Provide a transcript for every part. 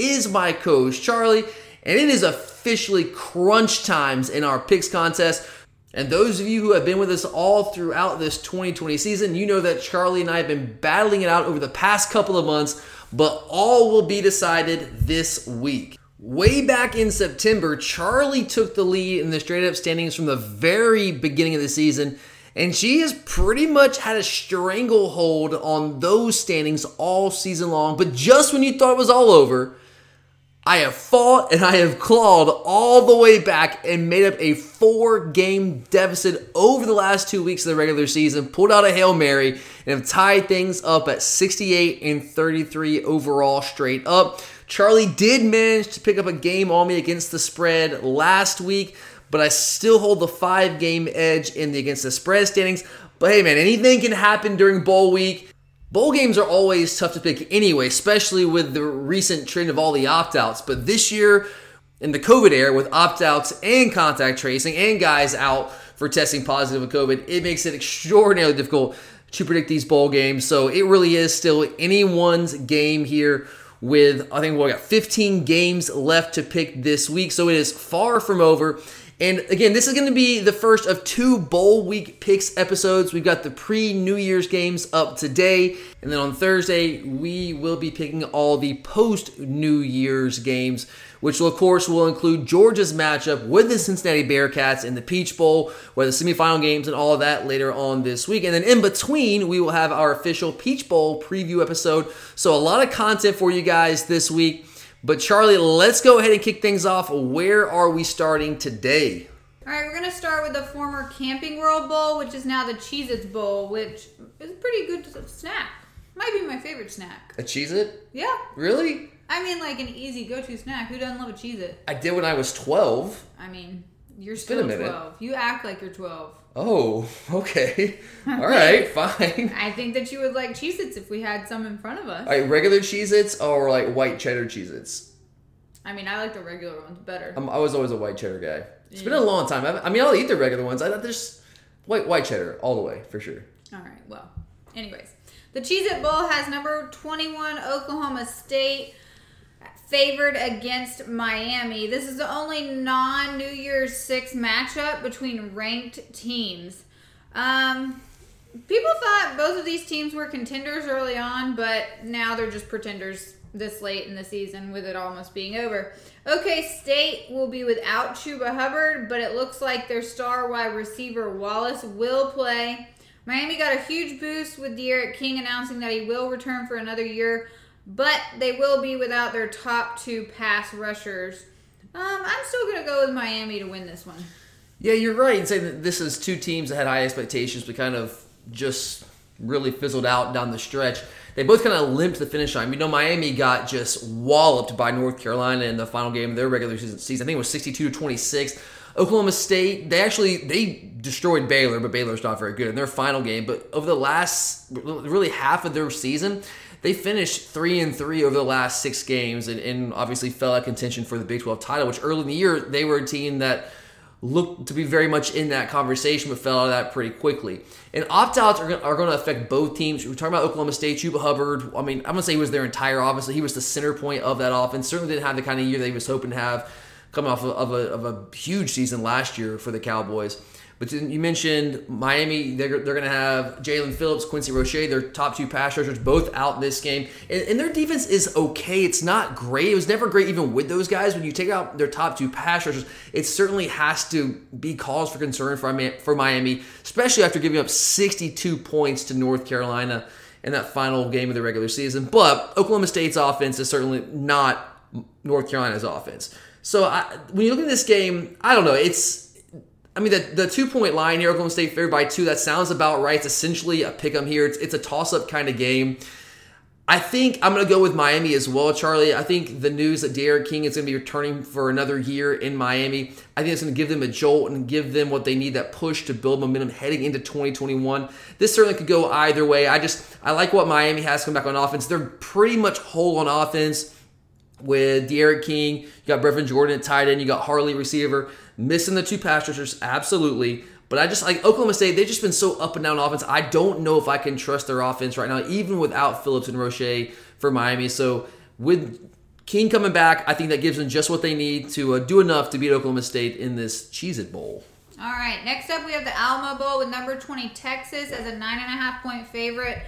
is my coach, Charlie, and it is officially crunch times in our picks contest. And those of you who have been with us all throughout this 2020 season, you know that Charlie and I have been battling it out over the past couple of months, but all will be decided this week. Way back in September, Charlie took the lead in the straight up standings from the very beginning of the season, and she has pretty much had a stranglehold on those standings all season long. But just when you thought it was all over, I have fought and I have clawed all the way back and made up a four game deficit over the last two weeks of the regular season, pulled out a Hail Mary, and have tied things up at 68 and 33 overall straight up. Charlie did manage to pick up a game on me against the spread last week, but I still hold the five game edge in the against the spread standings. But hey, man, anything can happen during bowl week. Bowl games are always tough to pick anyway, especially with the recent trend of all the opt outs. But this year, in the COVID era, with opt outs and contact tracing and guys out for testing positive with COVID, it makes it extraordinarily difficult to predict these bowl games. So it really is still anyone's game here. With I think we got 15 games left to pick this week, so it is far from over. And again, this is going to be the first of two bowl week picks episodes. We've got the pre New Year's games up today. And then on Thursday, we will be picking all the post New Year's games, which will, of course will include Georgia's matchup with the Cincinnati Bearcats in the Peach Bowl, where the semifinal games and all of that later on this week. And then in between, we will have our official Peach Bowl preview episode. So a lot of content for you guys this week. But Charlie, let's go ahead and kick things off. Where are we starting today? All right, we're going to start with the former Camping World Bowl, which is now the Cheez Its Bowl, which is a pretty good snack. Might be my favorite snack. A Cheez It? Yeah. Really? I mean, like an easy go to snack. Who doesn't love a Cheez It? I did when I was 12. I mean, you're still 12. You act like you're 12. Oh, okay. All right, fine. I think that you would like Cheez Its if we had some in front of us. Right, regular Cheez Its or like white cheddar Cheez Its? I mean, I like the regular ones better. I'm, I was always a white cheddar guy. It's been a long time. I, I mean, I'll eat the regular ones. I just white white cheddar all the way for sure. All right, well, anyways. The Cheez It Bowl has number 21 Oklahoma State favored against Miami. This is the only non New Year's Six matchup between ranked teams. Um, people thought both of these teams were contenders early on, but now they're just pretenders this late in the season with it almost being over. OK State will be without Chuba Hubbard, but it looks like their star wide receiver Wallace will play. Miami got a huge boost with D'Eriq King announcing that he will return for another year, but they will be without their top two pass rushers. Um, I'm still going to go with Miami to win this one. Yeah, you're right in saying that this is two teams that had high expectations, but kind of just really fizzled out down the stretch. They both kind of limped the finish line. You know, Miami got just walloped by North Carolina in the final game of their regular season. season. I think it was 62 to 26. Oklahoma State, they actually they destroyed Baylor, but Baylor's not very good in their final game. But over the last really half of their season, they finished three and three over the last six games, and, and obviously fell out contention for the Big 12 title. Which early in the year they were a team that looked to be very much in that conversation, but fell out of that pretty quickly. And opt outs are, going- are going to affect both teams. We're talking about Oklahoma State, Chuba Hubbard. I mean, I'm going to say he was their entire offense. He was the center point of that offense. Certainly didn't have the kind of year he was hoping to have coming off of, a, of a huge season last year for the Cowboys. But you mentioned Miami. They're, they're going to have Jaelan Phillips, Quincy Roche, their top two pass rushers, both out this game. And, and their defense is okay. It's not great. It was never great even with those guys. When you take out their top two pass rushers, it certainly has to be cause for concern for, for Miami, especially after giving up 62 points to North Carolina in that final game of the regular season. But Oklahoma State's offense is certainly not North Carolina's offense. So I, when you look at this game, I don't know. It's I mean, the, the two point line here, Oklahoma State favored by two, that sounds about right. It's essentially a pick 'em here. It's, it's a toss up kind of game. I think I'm going to go with Miami as well, Charlie. I think the news that D'Eriq King is going to be returning for another year in Miami, I think it's going to give them a jolt and give them what they need that push to build momentum heading into 2021. This certainly could go either way. I just, I like what Miami has come back on offense. They're pretty much whole on offense with D'Eriq King. You got Brevin Jordan at tight end. You got Harley receiver. Missing the two pass rushers, absolutely. But I just like Oklahoma State. They've just been so up and down offense. I don't know if I can trust their offense right now, even without Phillips and Roche for Miami. So with King coming back, I think that gives them just what they need to uh, do enough to beat Oklahoma State in this Cheez It Bowl. All right, next up we have the Alamo Bowl with number 20 Texas as a nine and a half point favorite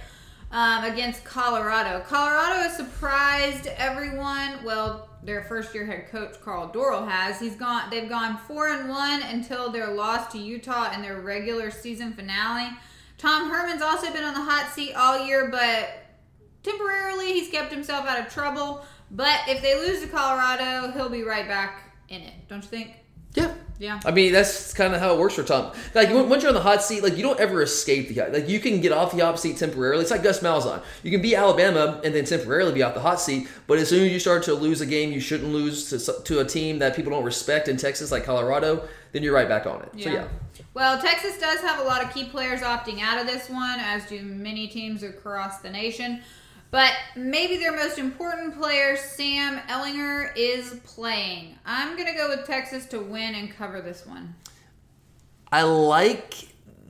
um, against Colorado. Colorado has surprised everyone. Well, their first year head coach Karl Dorrell has. He's gone. They've gone four and one until their loss to Utah in their regular season finale. Tom Herman's also been on the hot seat all year, but temporarily he's kept himself out of trouble. But if they lose to Colorado, he'll be right back in it. Don't you think? Yeah. Yeah. I mean, that's kind of how it works for Tom. Like, once you're on the hot seat, like, you don't ever escape the Like, you can get off the hot seat temporarily. It's like Gus Malzahn. You can be Alabama and then temporarily be off the hot seat, but as soon as you start to lose a game you shouldn't lose to, to a team that people don't respect in Texas, like Colorado, then you're right back on it. So, yeah. Well, Texas does have a lot of key players opting out of this one, as do many teams across the nation. But maybe their most important player, Sam Ehlinger, is playing. I'm going to go with Texas to win and cover this one. I like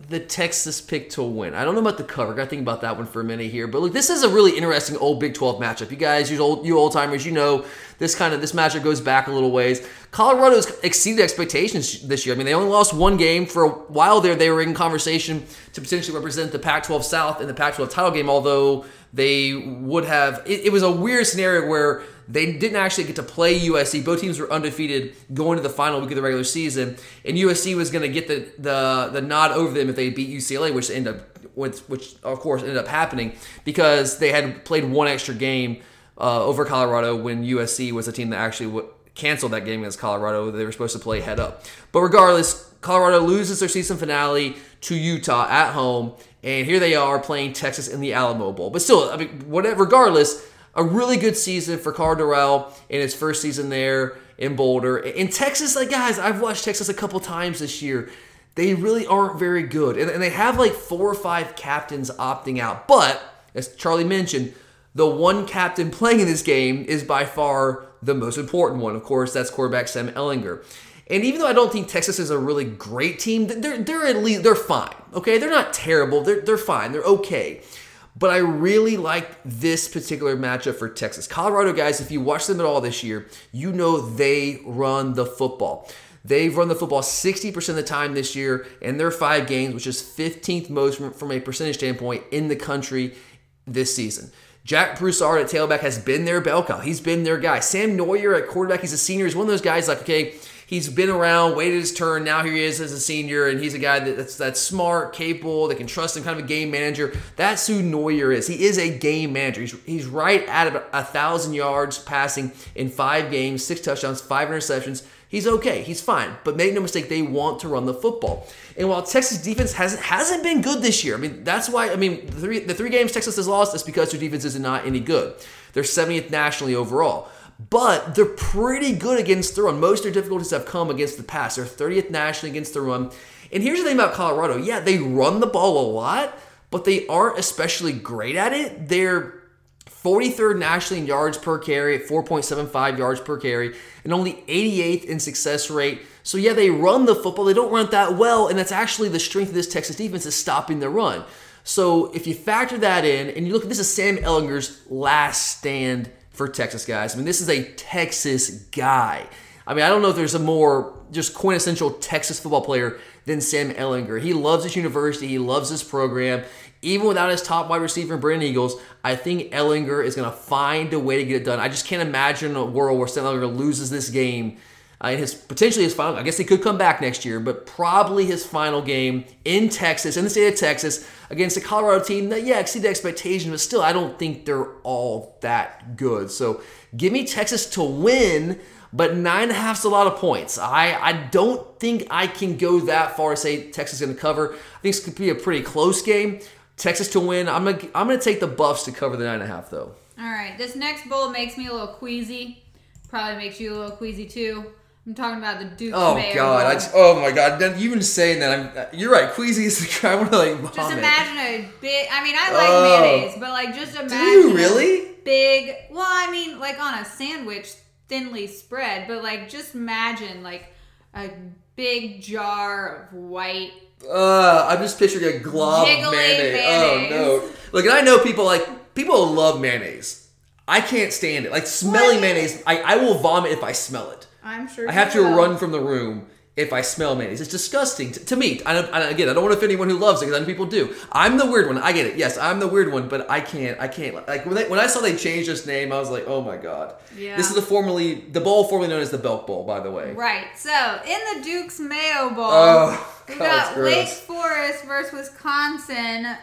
the Texas pick to win. I don't know about the cover. Got to think about that one for a minute here. But look, this is a really interesting old Big 12 matchup. You guys, you old you old timers, you know this kind of this matchup goes back a little ways. Colorado's exceeded expectations this year. I mean, they only lost one game for a while there. They were in conversation to potentially represent the Pac-12 South in the Pac-12 title game, although they would have. It, it was a weird scenario where they didn't actually get to play USC. Both teams were undefeated going to the final week of the regular season, and USC was going to get the, the the nod over them if they beat UCLA, which ended up which, which of course ended up happening because they had played one extra game uh, over Colorado when USC was a team that actually w- canceled that game against Colorado. They were supposed to play head up, but regardless, Colorado loses their season finale to Utah at home, and here they are playing Texas in the Alamo Bowl. But still, I mean, whatever. Regardless a really good season for Karl Dorrell in his first season there in Boulder. In Texas, like guys, I've watched Texas a couple times this year. They really aren't very good. And, and they have like four or five captains opting out. But, as Charlie mentioned, the one captain playing in this game is by far the most important one. Of course, that's quarterback Sam Ehlinger. And even though I don't think Texas is a really great team, they're they're at least they're fine. Okay, they're not terrible. They're they're fine. They're okay. But I really like this particular matchup for Texas. Colorado guys, if you watch them at all this year, you know they run the football. They've run the football 60% of the time this year in their five games, which is 15th most from, from a percentage standpoint in the country this season. Jarek Broussard at tailback has been their bell cow. He's been their guy. Sam Noyer at quarterback, he's a senior. He's one of those guys like, okay, he's been around, waited his turn. Now here he is as a senior, and he's a guy that's that's smart, capable, that can trust him, kind of a game manager. That's who Noyer is. He is a game manager. He's, he's right at a thousand yards passing in five games, six touchdowns, five interceptions. He's okay. He's fine. But make no mistake, they want to run the football. And while Texas defense hasn't hasn't been good this year, I mean that's why I mean the three the three games Texas has lost is because their defense is not any good. They're 70th nationally overall. But they're pretty good against the run. Most of their difficulties have come against the pass. They're 30th nationally against the run. And here's the thing about Colorado. Yeah, they run the ball a lot, but they aren't especially great at it. They're 43rd nationally in yards per carry at 4.75 yards per carry, and only 88th in success rate. So yeah, they run the football, they don't run it that well, and that's actually the strength of this Texas defense is stopping the run. So if you factor that in, and you look at this is Sam Ehlinger's last stand for Texas guys. I mean, this is a Texas guy. I mean, I don't know if there's a more just quintessential Texas football player than Sam Ehlinger. He loves his university, he loves his program. Even without his top wide receiver, Brennan Eagles, I think Ehlinger is going to find a way to get it done. I just can't imagine a world where Sam Ehlinger loses this game. Uh, his potentially his final. I guess he could come back next year, but probably his final game in Texas, in the state of Texas, against a Colorado team that yeah exceeded expectations, but still I don't think they're all that good. So give me Texas to win but nine and a half is a lot of points. I, I don't think I can go that far to say Texas is going to cover. I think this could be a pretty close game. Texas to win. I'm gonna I'm gonna take the Buffs to cover the nine and a half though. All right, this next bowl makes me a little queasy. Probably makes you a little queasy too. I'm talking about the Duke's Oh Mayo God! I just, oh my God! Even saying that, I'm. You're right. Queasy is the guy. I want to like vomit. Just imagine a big. I mean, I like Oh. mayonnaise, but like just imagine. Do you a really? Big. Well, I mean, like on a sandwich, thinly spread, but like just imagine like a big jar of white. Uh, I'm just picturing a glob of mayonnaise. mayonnaise. Oh no! Look, and I know people like people love mayonnaise. I can't stand it. Like smelling mayonnaise, I, I will vomit if I smell it. I'm sure. I have you to will. run from the room if I smell mayonnaise. It's disgusting to, to me. I, I, again, I don't want to offend anyone who loves it because other people do. I'm the weird one. I get it. Yes, I'm the weird one, but I can't. I can't. Like when, they, when I saw they changed this name, I was like, oh my god. Yeah. This is the formerly the bowl formerly known as the Belk Bowl, by the way. Right. So in the Duke's Mayo Bowl, Oh, we got Wake Forest versus Wisconsin,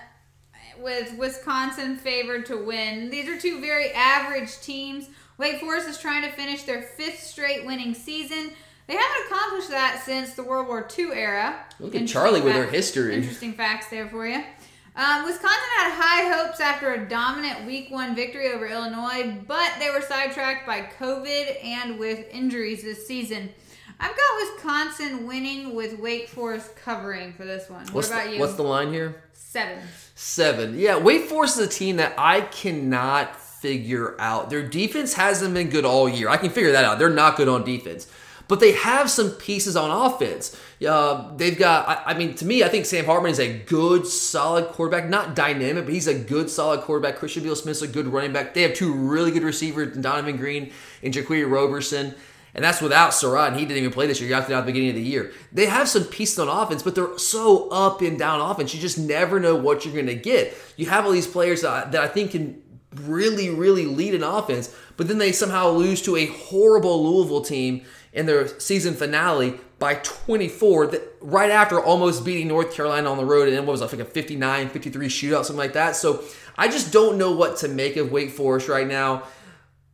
with Wisconsin favored to win. These are two very average teams. Wake Forest is trying to finish their fifth straight winning season. They haven't accomplished that since the World War II era. Look at Charlie with her history. Interesting facts there for you. Um, Wisconsin had high hopes after a dominant Week One victory over Illinois, but they were sidetracked by COVID and with injuries this season. I've got Wisconsin winning with Wake Forest covering for this one. What about the, you? What's the line here? seven? Seven. Yeah, Wake Forest is a team that I cannot figure out. Their defense hasn't been good all year. I can figure that out. They're not good on defense. But they have some pieces on offense. Uh, they've got, I, I mean, to me, I think Sam Hartman is a good, solid quarterback. Not dynamic, but he's a good, solid quarterback. Christian Beal Smith's a good running back. They have two really good receivers, Donavon Greene and Jaquarii Roberson. And that's without Surratt, and he didn't even play this year. You opted out at the beginning of the year. They have some pieces on offense, but they're so up and down offense. You just never know what you're going to get. You have all these players that I think can really, really lead an offense, but then they somehow lose to a horrible Louisville team in their season finale by 24, that, right after almost beating North Carolina on the road, and then what was it, like a 59 53 shootout, something like that. So I just don't know what to make of Wake Forest right now.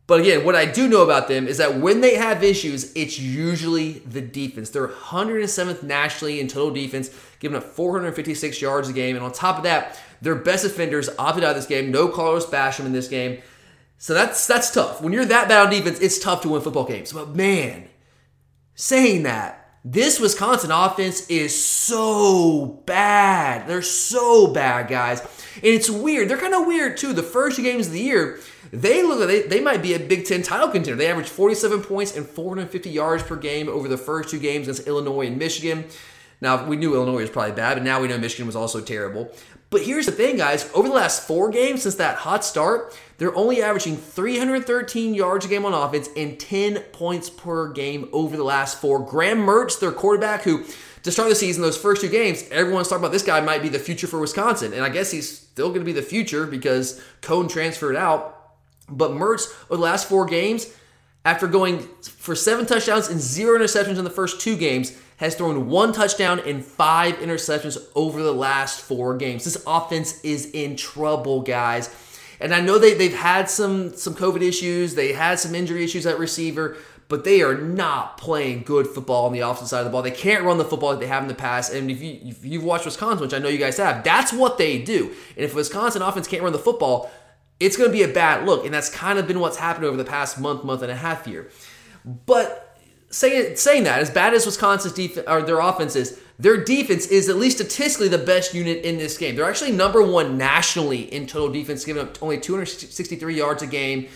But again, what I do know about them is that when they have issues, it's usually the defense. They're 107th nationally in total defense, giving up 456 yards a game. And on top of that, their best defenders opted out of this game. No Carlos Basham in this game. So that's that's tough. When you're that bad on defense, it's tough to win football games. But man, saying that, this Wisconsin offense is so bad. They're so bad, guys. And it's weird. They're kind of weird too. The first two games of the year, they look like they, they might be a Big Ten title contender. They averaged 47 points and 450 yards per game over the first two games against Illinois and Michigan. Now, we knew Illinois was probably bad, but now we know Michigan was also terrible. But here's the thing, guys. Over the last four games since that hot start, they're only averaging 313 yards a game on offense and 10 points per game over the last four. Graham Mertz, their quarterback, who to start the season, those first two games, everyone's talking about this guy might be the future for Wisconsin. And I guess he's still going to be the future because Coan transferred out. But Mertz, over the last four games, after going for seven touchdowns and zero interceptions in the first two games, has thrown one touchdown and five interceptions over the last four games. This offense is in trouble, guys. And I know they, they've had some, some COVID issues, they had some injury issues at receiver, but they are not playing good football on the offensive side of the ball. They can't run the football like they have in the past. And if, you, if you've watched Wisconsin, which I know you guys have, that's what they do. And if Wisconsin offense can't run the football, it's going to be a bad look. And that's kind of been what's happened over the past month, month and a half here. But saying saying that, as bad as Wisconsin's defense or their offense is, their defense is at least statistically the best unit in this game. They're actually number one nationally in total defense, giving up only 263 yards a game.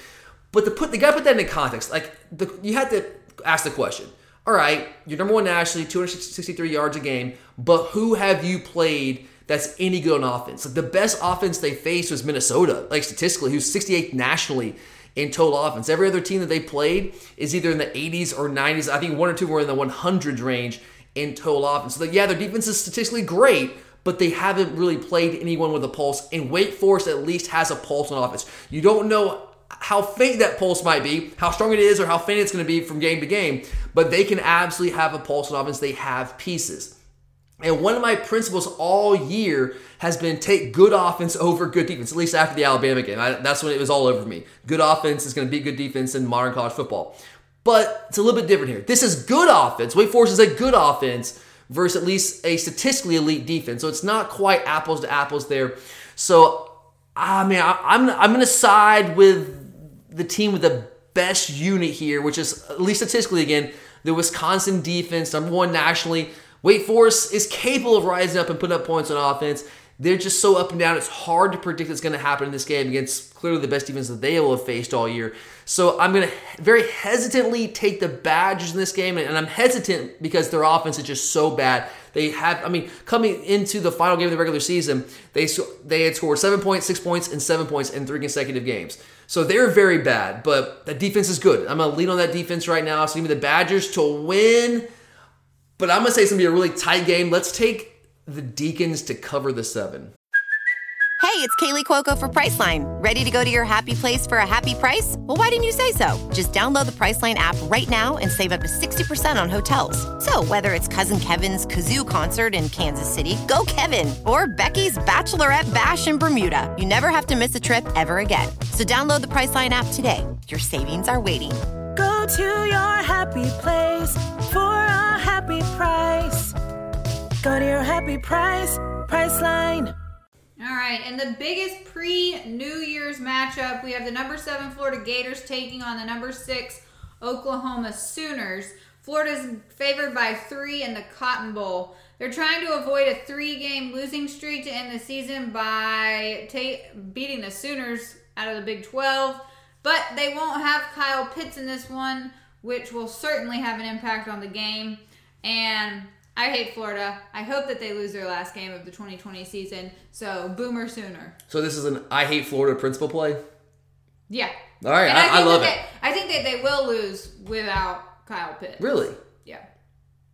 But to put the guy put that into context, like the, you had to ask the question. All right, you're number one nationally, 263 yards a game, but who have you played that's any good on offense? Like the best offense they faced was Minnesota, like statistically, who's 68th nationally in total offense. Every other team that they played is either in the 80s or 90s. I think one or two were in the 100s range in total offense. So, yeah, their defense is statistically great, but they haven't really played anyone with a pulse. And Wake Forest at least has a pulse on offense. You don't know how faint that pulse might be, how strong it is, or how faint it's going to be from game to game, but they can absolutely have a pulse on offense. They have pieces. And one of my principles all year has been take good offense over good defense, at least after the Alabama game. I, that's when it was all over me. Good offense is going to be good defense in modern college football. But it's a little bit different here. This is good offense. Wake Forest is a good offense versus at least a statistically elite defense. So it's not quite apples to apples there. So, ah, I mean, I, I'm, I'm going to side with the team with the best unit here, which is, at least statistically again, the Wisconsin defense, number one nationally. Wake Forest is capable of rising up and putting up points on offense. They're just so up and down. It's hard to predict what's going to happen in this game against clearly the best defense that they will have faced all year. So I'm going to very hesitantly take the Badgers in this game, and I'm hesitant because their offense is just so bad. They have, I mean, coming into the final game of the regular season, they they had scored seven points, six points, and seven points in three consecutive games. So they're very bad, but the defense is good. I'm going to lean on that defense right now. So give me the Badgers to win, but I'm going to say it's going to be a really tight game. Let's take the Deacons to cover the seven. Hey, it's Kaley Cuoco for Priceline. Ready to go to your happy place for a happy price? Well, why didn't you say so? Just download the Priceline app right now and save up to 60% on hotels. So, whether it's Cousin Kevin's Kazoo concert in Kansas City, go Kevin, or Becky's Bachelorette Bash in Bermuda, you never have to miss a trip ever again. So, download the Priceline app today. Your savings are waiting. Go to your happy place for a happy price. Go to your happy price, Priceline. All right, and the biggest pre-New Year's matchup, we have the number seven Florida Gators taking on the number six Oklahoma Sooners. Florida's favored by three in the Cotton Bowl. They're trying to avoid a three-game losing streak to end the season by ta- beating the Sooners out of the Big 12, but they won't have Kyle Pitts in this one, which will certainly have an impact on the game. And I hate Florida. I hope that they lose their last game of the 2020 season. So boomer sooner. So this is an I hate Florida principle play. Yeah. All right, I, I, think love it. they- I think that they will lose without Kyle Pitts. Really? Yeah.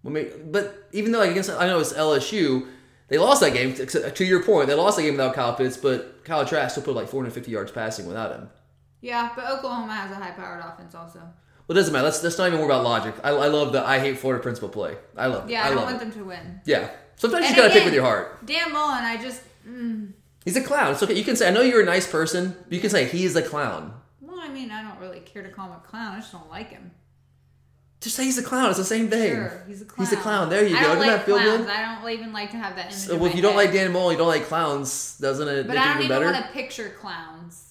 I mean, but even though like against I know it's LSU, they lost that game. To, to your point, they lost that game without Kyle Pitts, but Kyle Trask still put like 450 yards passing without him. Yeah, but Oklahoma has a high-powered offense also. Well, it doesn't matter. Let's, let's not even worry about logic. I, I love the I hate Florida principle play. I love it. Yeah, I I, don't love want it. them to win. Yeah. Sometimes you And just gotta pick again, with your heart. Dan Mullen, I just. Mm, He's a clown. It's okay. You can say I know you're a nice person. But you can say he is a clown. well, I mean, I don't really care to call him a clown. I just don't like him. Just say he's a clown. It's the same thing. Sure, he's a clown. He's a clown. There you I go. don't Doesn't like that feel clowns. good? I don't even like to have that image. So, in well, if my you don't head. like Dan Mole, you don't like clowns, doesn't it But make I it don't even even better? want to picture clowns.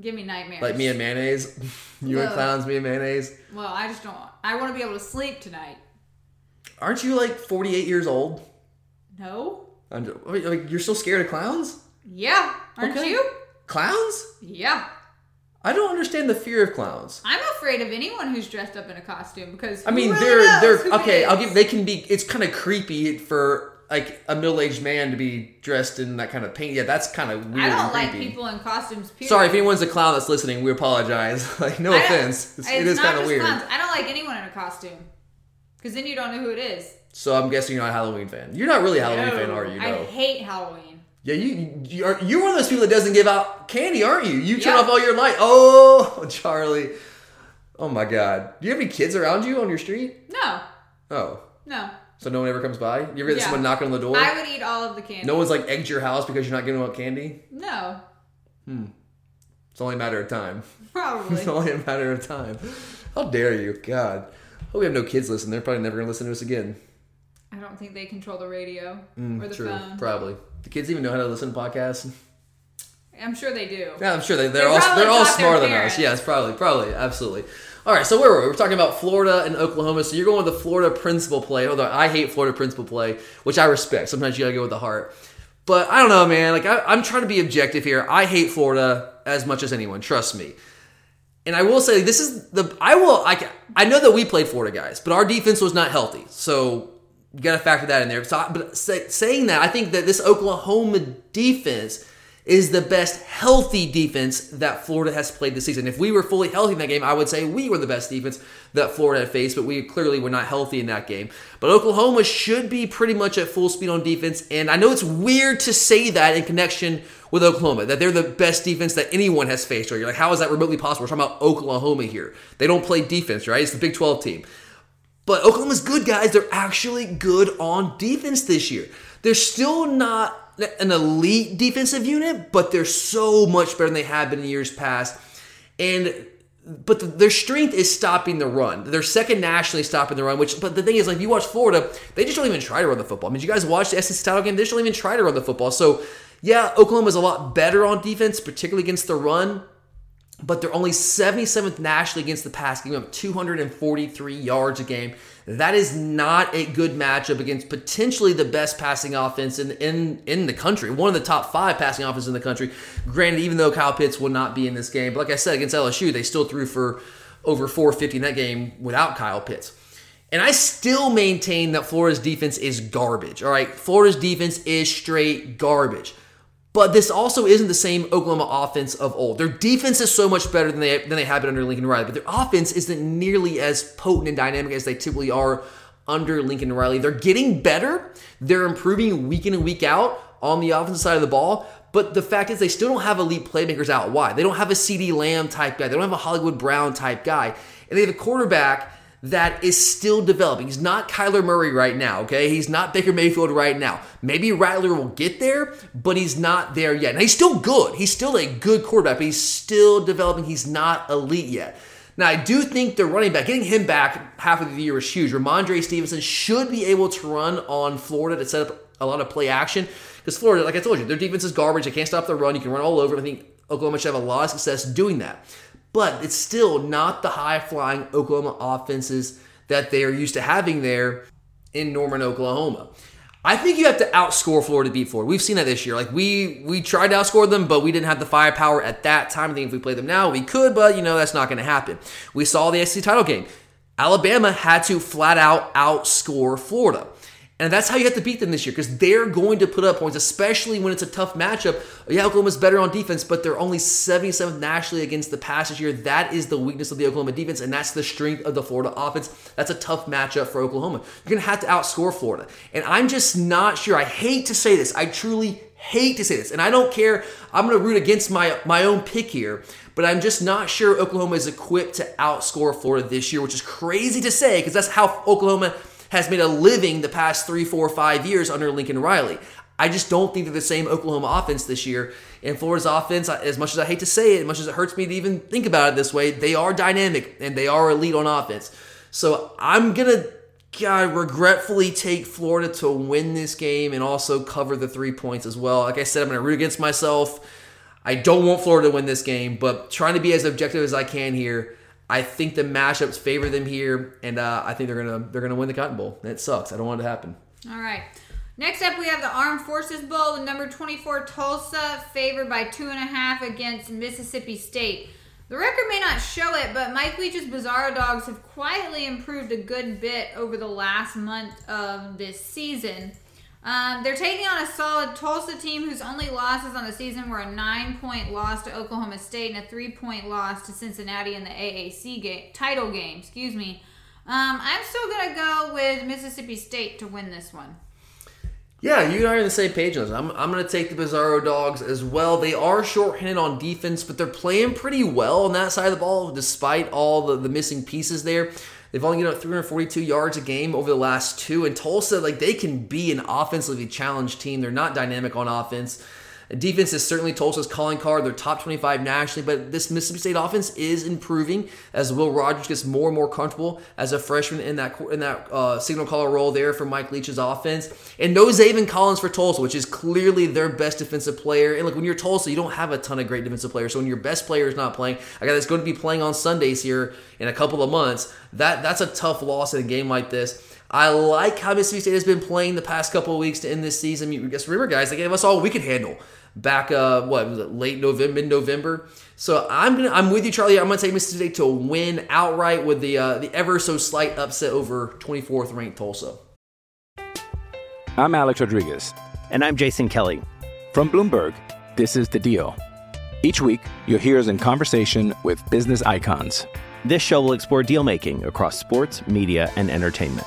Give me nightmares. Like me and mayonnaise. you and clowns, me and mayonnaise. Well, I just don't. I want to be able to sleep tonight. Aren't you like 48 years old? No. I'm just, like, you're still scared of clowns? Yeah. Aren't Okay. you? Clowns? Yeah. I don't understand the fear of clowns. I'm afraid of anyone who's dressed up in a costume because I mean, they're they're okay. I'll give. They can be. It's kind of creepy for like a middle aged man to be dressed in that kind of paint. Yeah, that's kind of weird. I don't like people in costumes. Period. Sorry if anyone's a clown that's listening. We apologize. like no I offense. It's, it it's is kind of weird. clowns. I don't like anyone in a costume because then you don't know who it is. So I'm guessing you're not a Halloween fan. You're not really a Halloween No, fan, are you? I No. hate Halloween. Yeah, you you are you're one of those people that doesn't give out candy, aren't you? You turn Yeah. off all your light. Oh, Charlie. Oh my God. Do you have any kids around you on your street? No, Oh, no. So no one ever comes by. You ever get Yeah. someone knocking on the door? I would eat all of the candy. no one's like egged your house because you're not giving out candy. No, It's only a matter of time. probably. It's only a matter of time. How dare you? God. Hope we have no kids listening. They're probably never gonna listen to us again. I don't think they control the radio Mm, or the true. phone. Probably. Do kids even know how to listen to podcasts? I'm sure they do. Yeah, I'm sure they, they're They all they're all smarter than us. Yes, probably, probably, absolutely. All right, so where were we? We're talking about Florida and Oklahoma. So you're going with the Florida principle play, although I hate Florida principle play, which I respect. Sometimes you gotta go with the heart. But I don't know, man. Like I, I'm trying to be objective here. I hate Florida as much as anyone. Trust me. And I will say this is the I will I I know that we played Florida guys, but our defense was not healthy. So you got to factor that in there. So, but say, saying that, I think that this Oklahoma defense is the best healthy defense that Florida has played this season. If we were fully healthy in that game, I would say we were the best defense that Florida had faced, but we clearly were not healthy in that game. But Oklahoma should be pretty much at full speed on defense, and I know it's weird to say that in connection with Oklahoma, that they're the best defense that anyone has faced. Or You're like, how is that remotely possible? We're talking about Oklahoma here. They don't play defense, right? It's the Big 12 team. But Oklahoma's good, guys. They're actually good on defense this year. They're still not an elite defensive unit, but they're so much better than they have been in years past. And but the, their strength is stopping the run. They're second nationally stopping the run. Which, but the thing is, like you watch Florida, they just don't even try to run the football. I mean, you guys watch the SEC title game; they just don't even try to run the football. So, yeah, Oklahoma's a lot better on defense, particularly against the run but they're only 77th nationally against the pass, giving up 243 yards a game. That is not a good matchup against potentially the best passing offense in, in, in the country, one of the top five passing offenses in the country. Granted, even though Kyle Pitts will not be in this game, but like I said, against LSU, they still threw for over 450 in that game without Kyle Pitts. And I still maintain that Florida's defense is garbage. All right, Florida's defense is straight garbage. But this also isn't the same Oklahoma offense of old. Their defense is so much better than they than they have been under Lincoln Riley, but their offense isn't nearly as potent and dynamic as they typically are under Lincoln Riley. They're getting better. They're improving week in and week out on the offensive side of the ball. But the fact is, they still don't have elite playmakers out wide. They don't have a CeeDee Lamb type guy. They don't have a Hollywood Brown type guy. And they have a quarterback that is still developing. He's not Kyler Murray right now, okay? He's not Baker Mayfield right now. Maybe Rattler will get there, but he's not there yet. And he's still good. He's still a good quarterback, but he's still developing. He's not elite yet. Now, I do think the running back, getting him back half of the year is huge. Rhamondre Stevenson should be able to run on Florida to set up a lot of play action. Because Florida, like I told you, their defense is garbage. They can't stop the run. You can run all over. I think Oklahoma should have a lot of success doing that but it's still not the high flying Oklahoma offenses that they are used to having there in Norman, Oklahoma. I think you have to outscore Florida to beat Florida. We've seen that this year. Like we we tried to outscore them, but we didn't have the firepower at that time. I think if we play them now, we could, but you know that's not going to happen. We saw the SEC title game. Alabama had to flat out outscore Florida. And that's how you have to beat them this year because they're going to put up points, especially when it's a tough matchup. Yeah, Oklahoma's better on defense, but they're only 77th nationally against the pass this year. That is the weakness of the Oklahoma defense, and that's the strength of the Florida offense. That's a tough matchup for Oklahoma. You're going to have to outscore Florida. And I'm just not sure. I hate to say this. I truly hate to say this. And I don't care. I'm going to root against my, my own pick here. But I'm just not sure Oklahoma is equipped to outscore Florida this year, which is crazy to say because that's how Oklahoma has made a living the past three, four, five years under Lincoln Riley. I just don't think they're the same Oklahoma offense this year. And Florida's offense, as much as I hate to say it, as much as it hurts me to even think about it this way, they are dynamic and they are elite on offense. So I'm gonna God, regretfully take Florida to win this game and also cover the three points as well. Like I said, I'm gonna root against myself. I don't want Florida to win this game, but trying to be as objective as I can here. I think the matchups favor them here, and uh, I think they're gonna they're gonna win the Cotton Bowl. It sucks. I don't want it to happen. All right. Next up, we have the Armed Forces Bowl. Number 24 Tulsa favored by two and a half against Mississippi State. The record may not show it, but Mike Leach's Bizarro Dogs have quietly improved a good bit over the last month of this season. Um, they're taking on a solid Tulsa team whose only losses on the season were a nine point loss to Oklahoma State and a three point loss to Cincinnati in the AAC game, title game. Excuse me. Um, I'm still going to go with Mississippi State to win this one. Yeah, you and I are on the same page on this. I'm, I'm going to take the Bizarro Dogs as well. They are shorthanded on defense, but they're playing pretty well on that side of the ball despite all the, the missing pieces there. They've only given up 342 yards a game over the last two. And Tulsa, like they can be an offensively challenged team. They're not dynamic on offense. Defense is certainly Tulsa's calling card. They're top 25 nationally, but this Mississippi State offense is improving as Will Rogers gets more and more comfortable as a freshman in that in that uh, signal caller role there for Mike Leach's offense. And no Zaven Collins for Tulsa, which is clearly their best defensive player. And look, when you're Tulsa, you don't have a ton of great defensive players. So when your best player is not playing, a guy that's going to be playing on Sundays here in a couple of months, that that's a tough loss in a game like this. I like how Mississippi State has been playing the past couple of weeks to end this season. You guess remember, guys, they gave us all we could handle back uh what was it late November, mid November. So I'm gonna I'm with you, Charlie. I'm gonna take Mississippi State to win outright with the uh, the ever so slight upset over 24th ranked Tulsa. I'm Alex Rodriguez. And I'm Jason Kelly. From Bloomberg, this is The Deal. Each week, you'll hear us in conversation with business icons. This show will explore deal making across sports, media, and entertainment.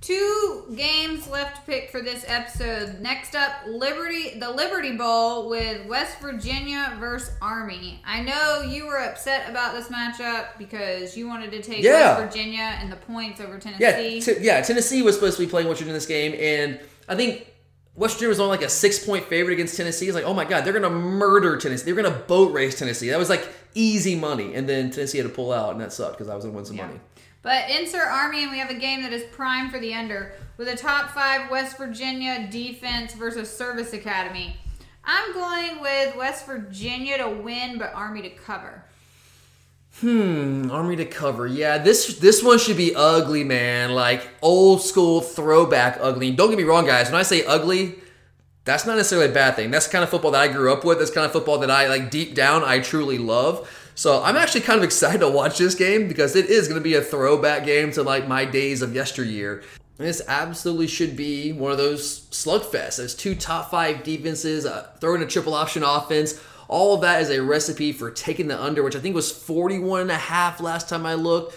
Two games left to pick for this episode. Next up, Liberty, the Liberty Bowl with West Virginia versus Army. I know you were upset about this matchup because you wanted to take Yeah. West Virginia and the points over Yeah, Tennessee. t- yeah. Tennessee was supposed to be playing West Virginia in this game, and I think West Virginia was only like a six point favorite against Tennessee. It's like, oh my god, they're gonna murder Tennessee. They're gonna boat race Tennessee. That was like easy money, and then Tennessee had to pull out, and that sucked because I was gonna win some Yeah. money. But insert Army, and we have a game that is prime for the under with a top five West Virginia defense versus Service Academy. I'm going with West Virginia to win, but Army to cover. Hmm, Army to cover. Yeah, this this one should be ugly, man. Like old school throwback ugly. Don't get me wrong, guys. When I say ugly, that's not necessarily a bad thing. That's the kind of football that I grew up with. That's kind of football that I like deep down I truly love. So I'm actually kind of excited to watch this game because it is going to be a throwback game to like my days of yesteryear. And this absolutely should be one of those slugfests. There's two top five defenses, uh, throwing a triple option offense. All of that is a recipe for taking the under, which I think was 41 and a half last time I looked.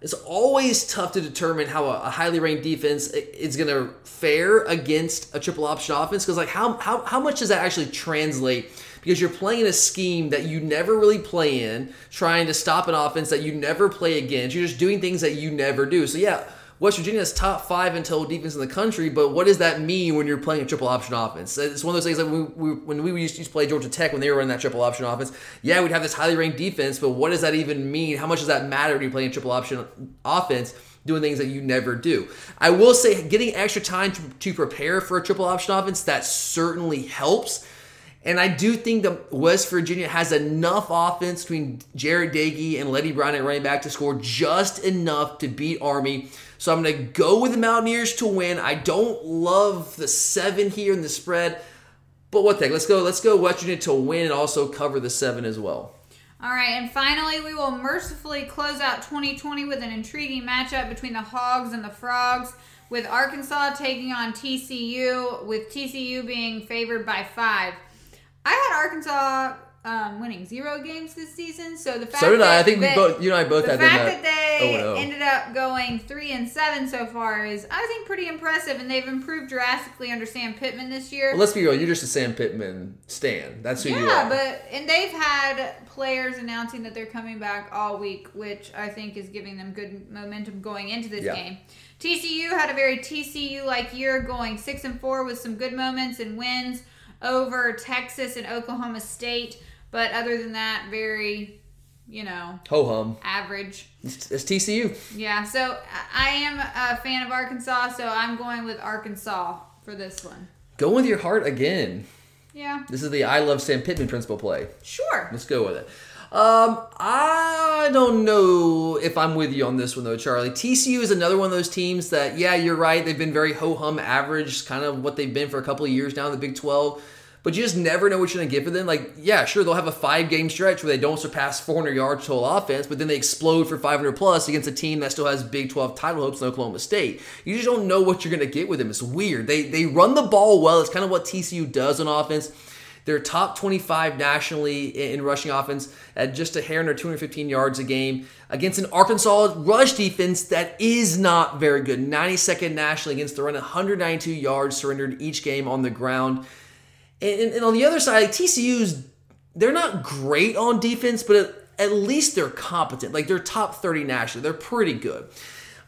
It's always tough to determine how a, a highly ranked defense is going to fare against a triple option offense because like how, how how much does that actually translate? Because you're playing a scheme that you never really play in, trying to stop an offense that you never play against. You're just doing things that you never do. So yeah, West Virginia's top five in total defense in the country, but what does that mean when you're playing a triple option offense? It's one of those things like we, we, when we used to play Georgia Tech when they were running that triple option offense. Yeah, we'd have this highly ranked defense, but what does that even mean? How much does that matter when you're playing a triple option offense? Doing things that you never do. I will say, getting extra time to, to prepare for a triple option offense that certainly helps. And I do think that West Virginia has enough offense between Jarret Doege and Leddie Brown at running back to score just enough to beat Army. So I'm going to go with the Mountaineers to win. I don't love the seven here in the spread, but what the heck? Let's go. Let's go West Virginia to win and also cover the seven as well. All right, and finally, we will mercifully close out 2020 with an intriguing matchup between the Hogs and the Frogs, with Arkansas taking on TCU, with TCU being favored by five. I had Arkansas um, winning zero games this season, so the fact So did that I think we they- both, you and I both the had them fact at that they 0-0. ended up going three and seven so far is, I think, pretty impressive, and they've improved drastically under Sam Pittman this year. Well, let's be real. You're just a Sam Pittman stan. That's who you are. Yeah, but and they've had players announcing that they're coming back all week, which I think is giving them good momentum going into this Yeah. game. TCU had a very TCU like year, going six and four with some good moments and wins over Texas and Oklahoma State. But other than that, very, you know, Ho hum. average. It's, it's TCU. Yeah, so I I am a fan of Arkansas, so I'm going with Arkansas for this one. Go with your heart again. Yeah, This is the I love Sam Pittman principle play. sure. Let's go with it. Um, I don't know if I'm with you on this one though, Charlie. TCU is another one of those teams that, yeah, you're right. They've been very ho hum average, kind of what they've been for a couple of years now in the Big 12. But you just never know what you're to get for them. Like, yeah, sure, they'll have a five game stretch where they don't surpass 400 yards total offense, but then they explode for 500 plus against a team that still has Big 12 title hopes in Oklahoma State. You just don't know what you're to get with them. It's weird. They they run the ball well. It's kind of what TCU does on offense. They're top 25 nationally in rushing offense at just a hair under 215 yards a game against an Arkansas rush defense that is not very good. 92nd nationally against the run, 192 yards surrendered each game on the ground. And, and, on the other side, TCU's they're not great on defense, but at, at least they're competent. Like they're top 30 nationally. They're pretty good.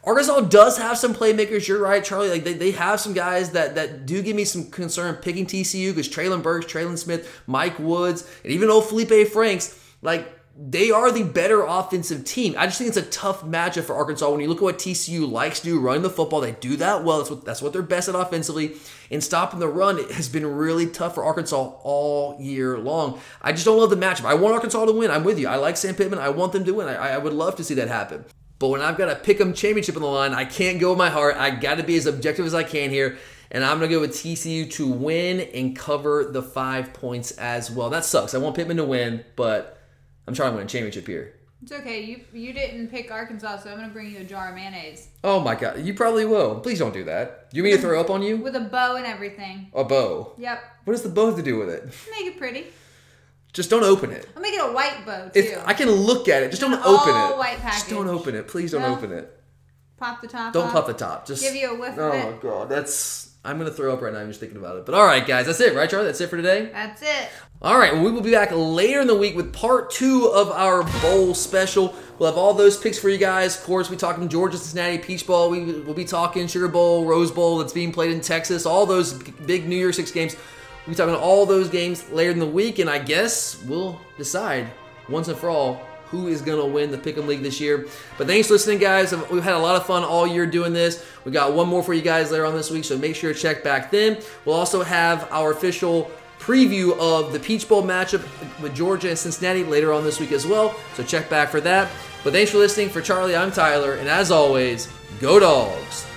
Arkansas does have some playmakers. You're right, Charlie. Like they, they have some guys that that do give me some concern picking TCU because Treylon Burks, Trelon Smith, Mike Woods, and even old Felipe Franks. Like they are the better offensive team. I just think it's a tough matchup for Arkansas. When you look at what TCU likes to do, running the football, they do that well. That's what that's what they're best at offensively. And stopping the run it has been really tough for Arkansas all year long. I just don't love the matchup. I want Arkansas to win. I'm with you. I like Sam Pittman. I want them to win. I, I would love to see that happen. But when I've got a pick 'em championship on the line, I can't go with my heart. I got to be as objective as I can here. And I'm going to go with TCU to win and cover the five points as well. That sucks. I want Pittman to win, but I'm trying to win a championship here. It's okay. You you didn't pick Arkansas, so I'm gonna bring you a jar of mayonnaise Oh my god, you probably will. Please don't do that. You mean to throw up on you? with a bow and everything. A bow. Yep. What does the bow have to do with it? Make it pretty. Just don't open it. I'll make it a white bow too. If I can look at it, just don't open all it. white Just don't open it. Please don't No? open it. Pop the top. Don't off. pop the top. Just give you a whiff Oh of my it. god, that's. I'm gonna throw up right now. I'm just thinking about it. But all right, guys, that's it, right, Charlie? That's it for today. That's it. All right, well, we will be back later in the week with part two of our bowl special. We'll have all those picks for you guys. Of course, we talking Georgia, Cincinnati, Peach Bowl. We will be talking Sugar Bowl, Rose Bowl that's being played in Texas. All those big New Year's Six games. We'll be talking all those games later in the week, and I guess we'll decide once and for all who is going to win the Pick'em League this year. But thanks for listening, guys. We've had a lot of fun all year doing this. We got one more for you guys later on this week, so make sure to check back then. We'll also have our official preview of the Peach Bowl matchup with Georgia and Cincinnati later on this week as well. So check back for that. But thanks for listening. For Charlie, I'm Tyler, and as always, go dogs.